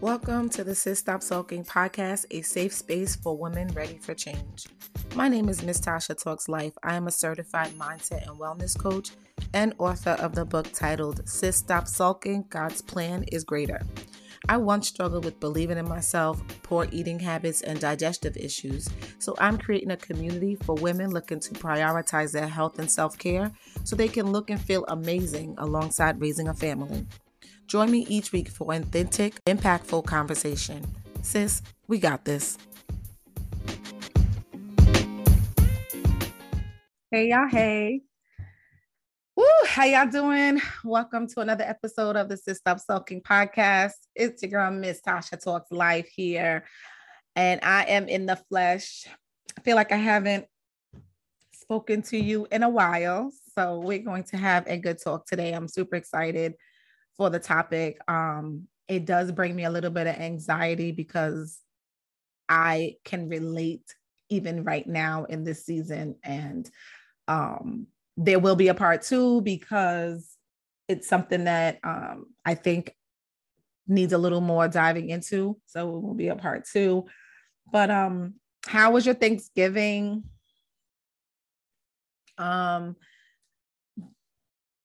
Welcome to the Sis Stop Sulking podcast, a safe space for women ready for change. My name is Miss Tasha Talks Life. I am a certified mindset and wellness coach and author of the book titled Sis Stop Sulking God's Plan is Greater. I once struggled with believing in myself, poor eating habits, and digestive issues. So I'm creating a community for women looking to prioritize their health and self care so they can look and feel amazing alongside raising a family. Join me each week for authentic, impactful conversation. Sis, we got this. Hey, y'all. Hey. Woo, how y'all doing? Welcome to another episode of the Sis Stop Sulking podcast. Girl, Miss Tasha Talks Life here. And I am in the flesh. I feel like I haven't spoken to you in a while. So we're going to have a good talk today. I'm super excited for the topic. Um, it does bring me a little bit of anxiety because I can relate even right now in this season. And um, there will be a part two because it's something that um, I think needs a little more diving into. So it will be a part two. But um, how was your Thanksgiving? Um,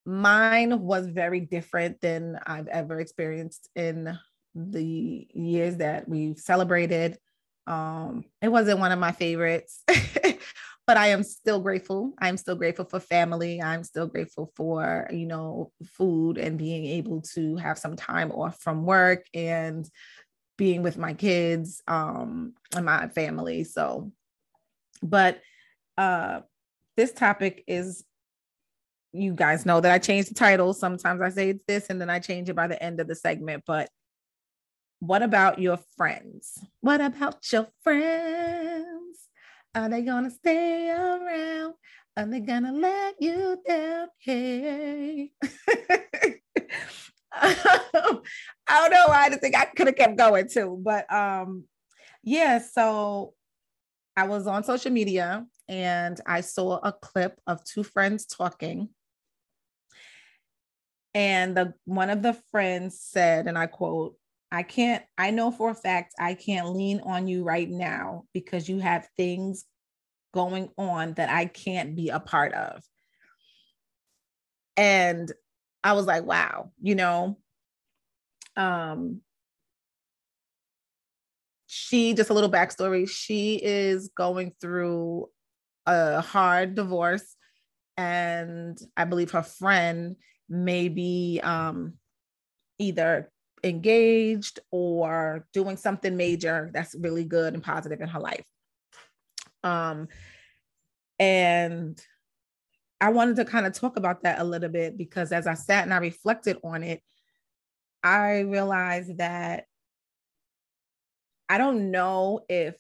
mine was very different than I've ever experienced in the years that we've celebrated. Um, it wasn't one of my favorites, but I am still grateful. I'm still grateful for family. I'm still grateful for, you know, food and being able to have some time off from work and being with my kids um, and my family. So, but uh, this topic is you guys know that I change the title. Sometimes I say it's this and then I change it by the end of the segment. But what about your friends? What about your friends? Are they gonna stay around? Are they gonna let you down? Hey. I don't know I just think I could have kept going too, but um, yeah. So I was on social media and I saw a clip of two friends talking, and the one of the friends said, and I quote, I can't, I know for a fact I can't lean on you right now because you have things going on that I can't be a part of. And I was like, wow, you know, um, she just a little backstory. She is going through a hard divorce, and I believe her friend maybe um, either engaged or doing something major that's really good and positive in her life. Um, and I wanted to kind of talk about that a little bit because as I sat and I reflected on it, I realized that I don't know if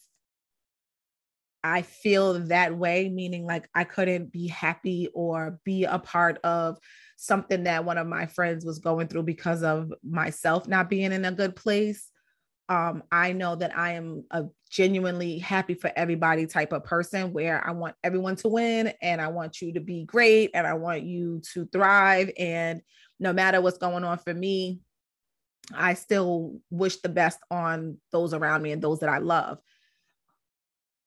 I feel that way, meaning like I couldn't be happy or be a part of something that one of my friends was going through because of myself not being in a good place. Um, I know that I am a genuinely happy for everybody type of person where I want everyone to win and I want you to be great and I want you to thrive. And no matter what's going on for me, I still wish the best on those around me and those that I love.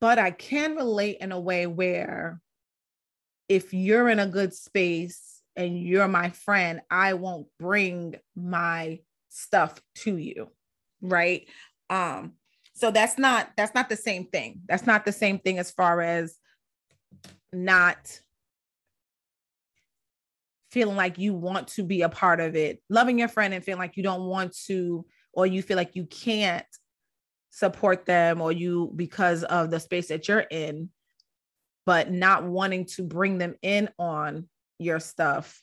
But I can relate in a way where if you're in a good space and you're my friend, I won't bring my stuff to you. Right. Um, so that's not that's not the same thing. That's not the same thing as far as not feeling like you want to be a part of it, loving your friend and feeling like you don't want to, or you feel like you can't support them or you because of the space that you're in, but not wanting to bring them in on your stuff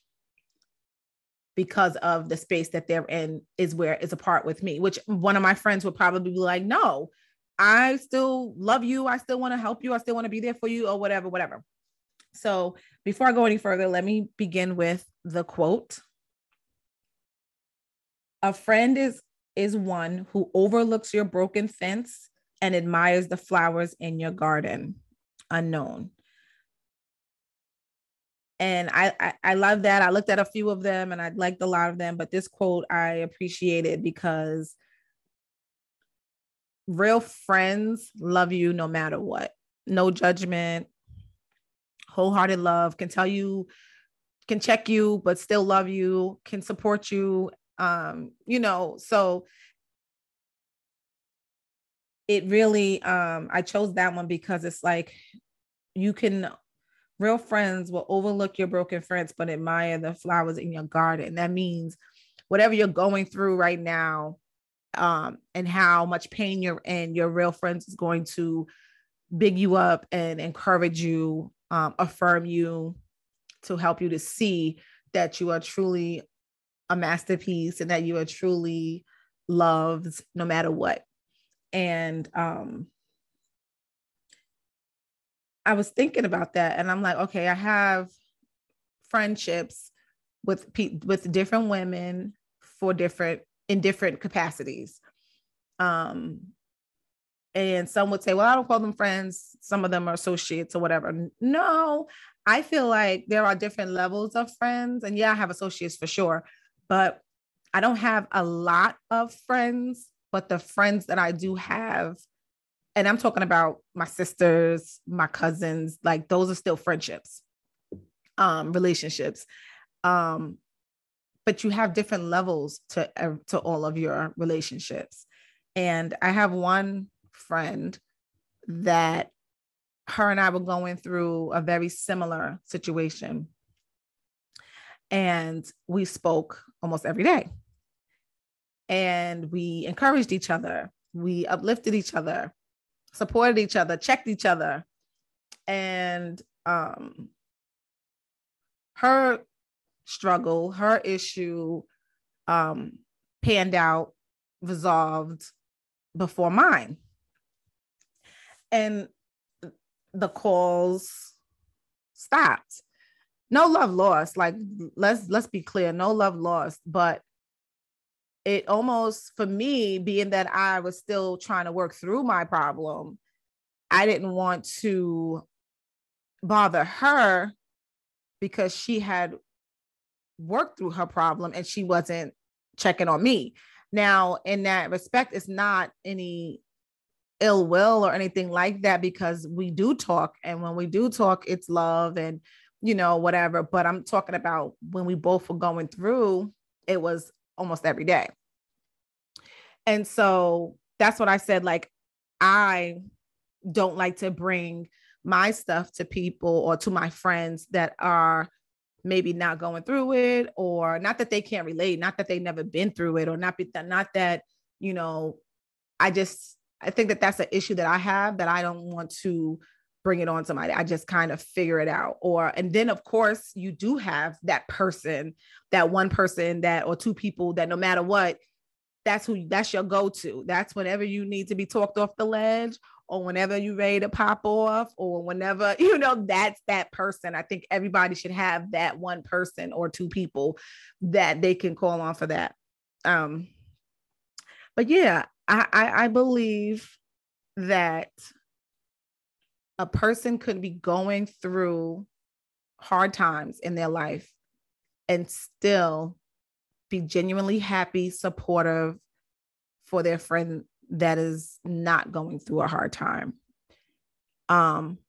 because of the space that they're in is where it's a part with me which one of my friends would probably be like no i still love you. I still want to help you. I still want to be there for you or whatever whatever. So before i go any further let me begin with the quote. A friend is is one who overlooks your broken fence and admires the flowers in your garden unknown and I, I, I love that. I looked at a few of them and I liked a lot of them, but this quote I appreciated because real friends love you no matter what. No judgment, wholehearted love, can tell you, can check you, but still love you, can support you. Um, you know, so it really um I chose that one because it's like you can real friends will overlook your broken friends but admire the flowers in your garden. That means whatever you're going through right now, um, and how much pain you're in, your real friends is going to big you up and encourage you, um, affirm you to help you to see that you are truly a masterpiece and that you are truly loved no matter what. And um, I was thinking about that and I'm like, okay, I have friendships with pe- with different women for different in different capacities. Um, and some would say, well, I don't call them friends. Some of them are associates or whatever. No, I feel like there are different levels of friends. And yeah, I have associates for sure, but I don't have a lot of friends. But the friends that I do have, and I'm talking about my sisters, my cousins, like those are still friendships, um, relationships. Um, but you have different levels to uh, to all of your relationships. And i have one friend that her and i were going through a very similar situation. And we spoke almost every day. And we encouraged each other. We uplifted each other supported each other checked each other and um her struggle, her issue um, panned out, resolved before mine. And the calls stopped. No love lost. Like let's let's be clear, no love lost, but it almost for me being that I was still trying to work through my problem, I didn't want to bother her because she had worked through her problem and she wasn't checking on me. Now, in that respect, it's not any ill will or anything like that because we do talk. And when we do talk, it's love and, you know, whatever. But I'm talking about when we both were going through, it was almost every day. And so that's what I said. Like, I don't like to bring my stuff to people or to my friends that are maybe not going through it or not that they can't relate not that they've never been through it or not be that not that you know i just i think that that's an issue that i have that i don't want to bring it on somebody. I just kind of figure it out. Or and then of course you do have that person that one person that or two people that no matter what that's who that's your go-to. That's whenever you need to be talked off the ledge or whenever you're ready to pop off or whenever you know that's that person. I think everybody should have that one person or two people that they can call on for that. Um but yeah i i, I believe that a person could be going through hard times in their life and still be genuinely happy supportive for their friend that is not going through a hard time. Um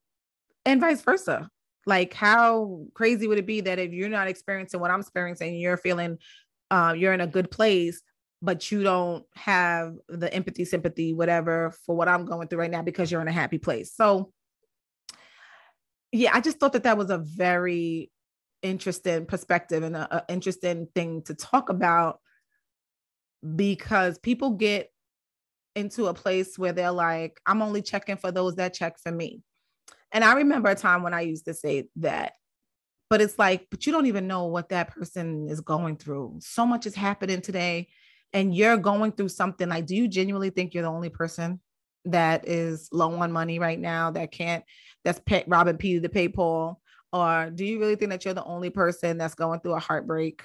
and vice versa. Like how crazy would it be that if you're not experiencing what i'm experiencing you're feeling uh, you're in a good place but you don't have the empathy sympathy whatever for what i'm going through right now because you're in a happy place. So yeah i just thought that that was a very interesting perspective and an interesting thing to talk about because people get into a place where they're like, I'm only checking for those that check for me. And I remember a time when I used to say that, but it's like, but you don't even know what that person is going through. So much is happening today, and you're going through something. Like, do you genuinely think you're the only person that is low on money right now that can't, that's pay, robbing Peter to pay Paul? Or do you really think that you're the only person that's going through a heartbreak?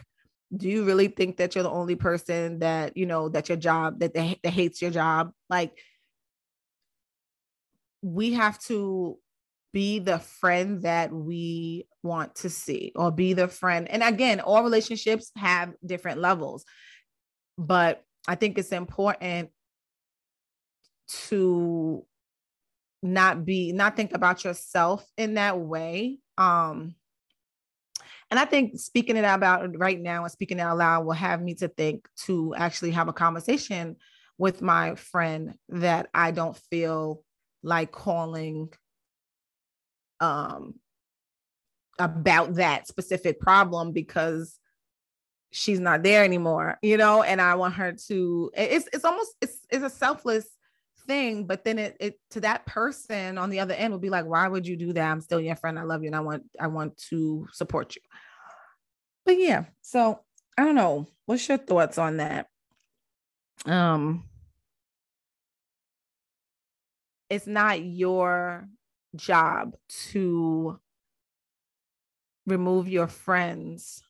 Do you really think that you're the only person that you know that your job that, that, that hates your job? Like we have to be the friend that we want to see or be the friend. And again all relationships have different levels but i think it's important to not be not think about yourself in that way. Um and i think speaking it out about right now and speaking it out loud will have me to think to actually have a conversation with my friend that i don't feel like calling um about that specific problem because she's not there anymore you know? And i want her to it's it's almost it's it's a selfless thing but then it, it to that person on the other end will be like why would you do that? I'm still your friend. I love you and i want i want to support you. But yeah so i don't know. What's your thoughts on that? Um it's not your job to remove your friends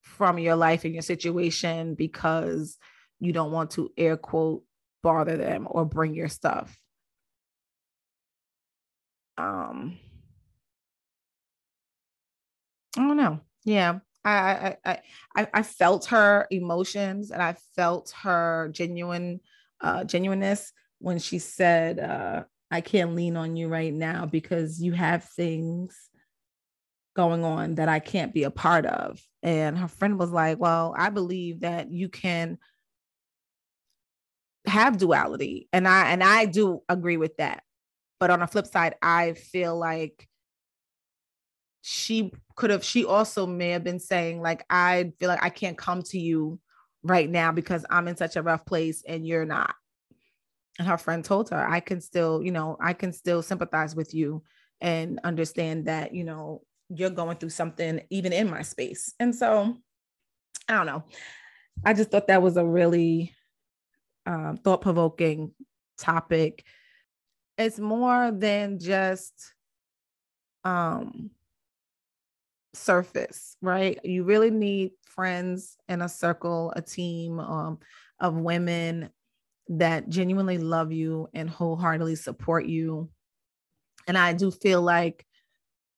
from your life and your situation because you don't want to air quote bother them or bring your stuff. Um i don't know. Yeah. I, I I I felt her emotions and I felt her genuine uh genuineness when she said uh I can't lean on you right now because you have things going on that I can't be a part of. And her friend was like, Well, I believe that you can have duality. And I and I do agree with that. But on the flip side, I feel like she could have she also may have been saying like I feel like I can't come to you right now because I'm in such a rough place and you're not. And her friend told her, I can still, you know, I can still sympathize with you and understand that, you know, you're going through something even in my space. And so I don't know. I just thought that was a really um, thought provoking topic. It's more than just um, surface, right? You really need friends in a circle, a team um, of women that genuinely love you and wholeheartedly support you. And I do feel like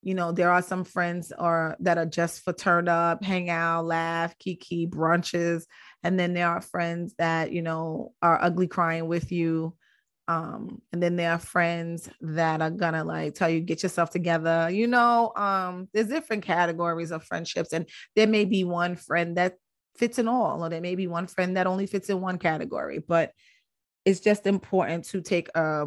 you know there are some friends or that are just for turn up hang out laugh kiki brunches and then there are friends that you know are ugly crying with you. Um and then there are friends that are gonna like tell you get yourself together. You know um there's different categories of friendships and there may be one friend that fits in all or there may be one friend that only fits in one category but it's just important to take a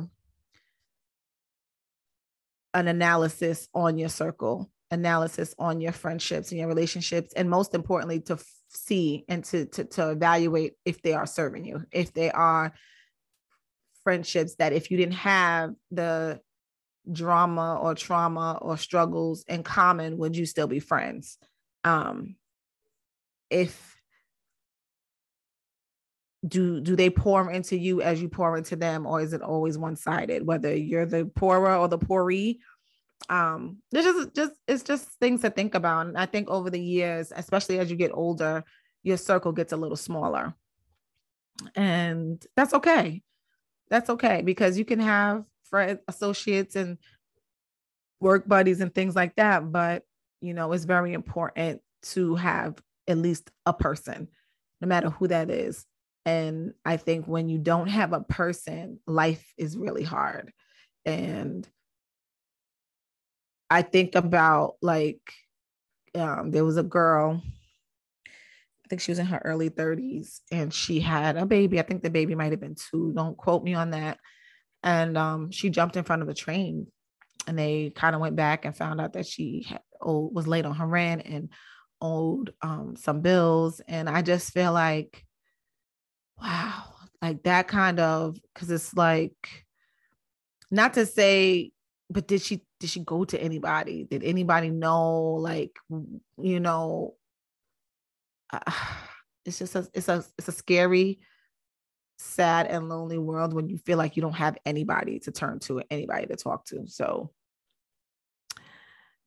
an analysis on your circle, analysis on your friendships and your relationships, and most importantly, to f- see and to, to, to evaluate if they are serving you, if they are friendships that if you didn't have the drama or trauma or struggles in common, would you still be friends? Um, if do do they pour into you as you pour into them or is it always one-sided whether you're the poorer or the pooree um there's just just it's just things to think about. And i think over the years especially as you get older your circle gets a little smaller. And that's okay. That's okay because you can have friends associates and work buddies and things like that but you know it's very important to have at least a person no matter who that is. And I think when you don't have a person, life is really hard. And I think about like, um, there was a girl, I think she was in her early 30s, and she had a baby. I think the baby might have been two. Don't quote me on that. And um, she jumped in front of a train, and they kind of went back and found out that she had, oh, was late on her rent and owed um, some bills. And I just feel like wow like that kind of because it's like not to say but did she did she go to anybody? Did anybody know like you know uh, it's just a it's a it's a scary sad and lonely world when you feel like you don't have anybody to turn to anybody to talk to so.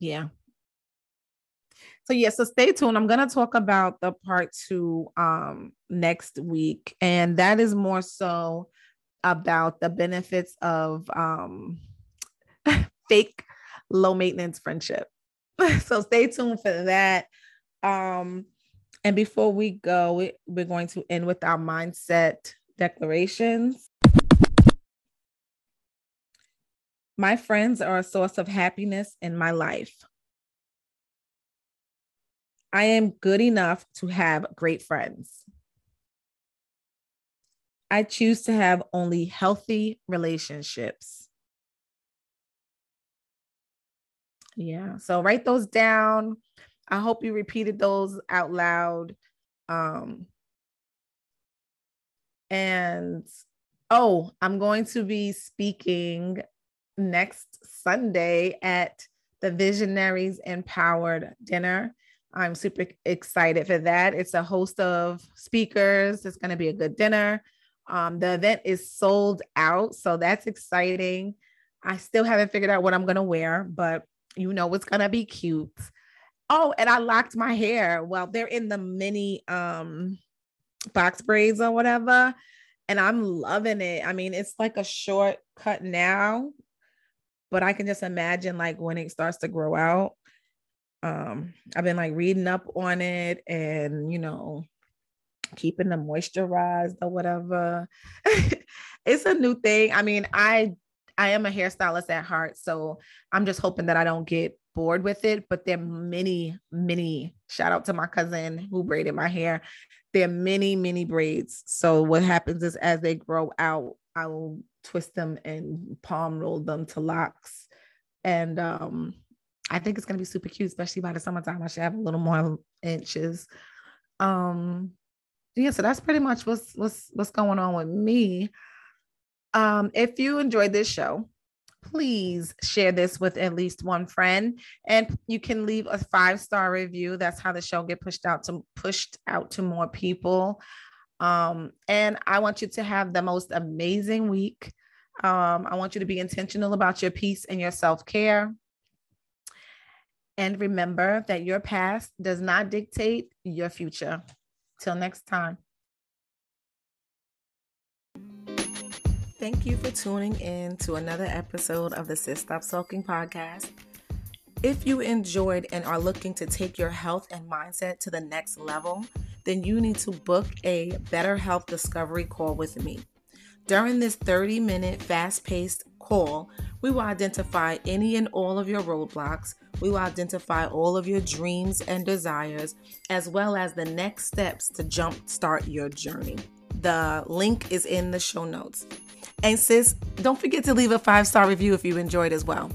Yeah. So yeah, so stay tuned. I'm gonna talk about the part two um next week, and that is more so about the benefits of um fake low maintenance friendship. so stay tuned for that. Um, and before we go, we, we're going to end with our mindset declarations. My friends are a source of happiness in my life. I am good enough to have great friends. I choose to have only healthy relationships. Yeah. So write those down. I hope you repeated those out loud. Um, and oh, I'm going to be speaking next Sunday at the Visionaries Empowered Dinner. I'm super excited for that. It's a host of speakers. It's going to be a good dinner. Um, the event is sold out, so that's exciting. I still haven't figured out what I'm going to wear, but you know it's to be cute. Oh, and I locked my hair. Well, they're in the mini um box braids or whatever, and I'm loving it. I mean, it's like a short cut now, but I can just imagine like when it starts to grow out. Um, I've been like reading up on it and you know, keeping them moisturized or whatever. it's a new thing. I mean, I I am a hairstylist at heart, so I'm just hoping that I don't get bored with it. But there are many, many. Shout out to my cousin who braided my hair. There are many, many braids. So what happens is as they grow out, I will twist them and palm roll them to locks. And um, I think it's gonna be super cute, especially by the summertime. I should have a little more inches. Um, yeah, so that's pretty much what's what's what's going on with me. Um, if you enjoyed this show, please share this with at least one friend and you can leave a five star review. That's how the show get pushed out to pushed out to more people. Um, and i want you to have the most amazing week. Um, i want you to be intentional about your peace and your self-care. And remember that your past does not dictate your future. Till next time Thank you for tuning in to another episode of the Sis Stop Sulking podcast. If you enjoyed and are looking to take your health and mindset to the next level, then you need to book a better health discovery call with me. During this 30 minute fast paced call, we will identify any and all of your roadblocks. We will identify all of your dreams and desires, as well as the next steps to jumpstart your journey. The link is in the show notes. And sis, don't forget to leave a five star review if you enjoyed as well.